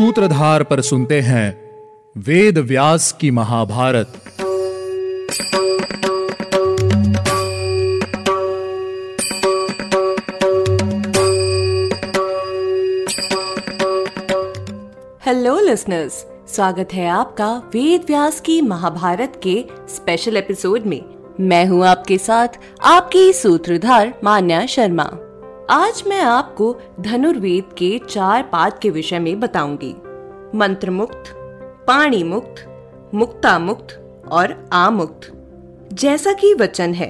सूत्रधार पर सुनते हैं वेद व्यास की महाभारत। हेलो लिसनर्स स्वागत है आपका वेद व्यास की महाभारत के स्पेशल एपिसोड में। मैं हूँ आपके साथ आपकी सूत्रधार मान्या शर्मा। आज मैं आपको धनुर्वेद के चार पाद के विषय में बताऊँगी। मंत्र मुक्त पाणी मुक्त मुक्ता मुक्त और आमुक्त जैसा कि वचन है।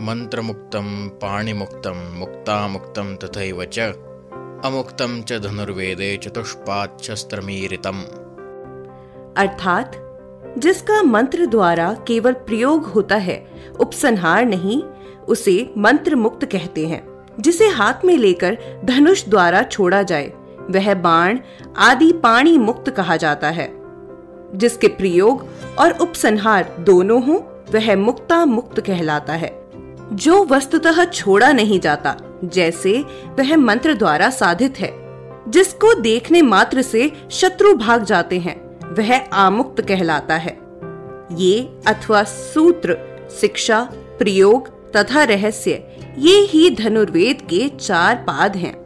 मंत्र मुक्तम पाणी मुक्तम मुक्ता मुक्तम तथैव च। अमुक्तम च धनुर्वेदे चतुष्पाद शस्त्रमीरितम। अर्थात जिसका मंत्र द्वारा केवल प्रयोग होता है उपसंहार नहीं उसे मंत्र मुक्त कहते हैं। जिसे हाथ में लेकर धनुष द्वारा छोड़ा जाए, वह बाण आदि पाणी मुक्त कहा जाता है, जिसके प्रयोग और उपसंहार दोनों हो, वह मुक्ता मुक्त कहलाता है। जो वस्तुतः छोड़ा नहीं जाता, जैसे वह मंत्र द्वारा साधित है, जिसको देखने मात्र से शत्रु भाग जाते हैं, वह आमुक्त कहलाता है। ये अथवा सूत्र, शिक्षा, प्रयोग तथा रहस्य। ये ही धनुर्वेद के चार पाद हैं।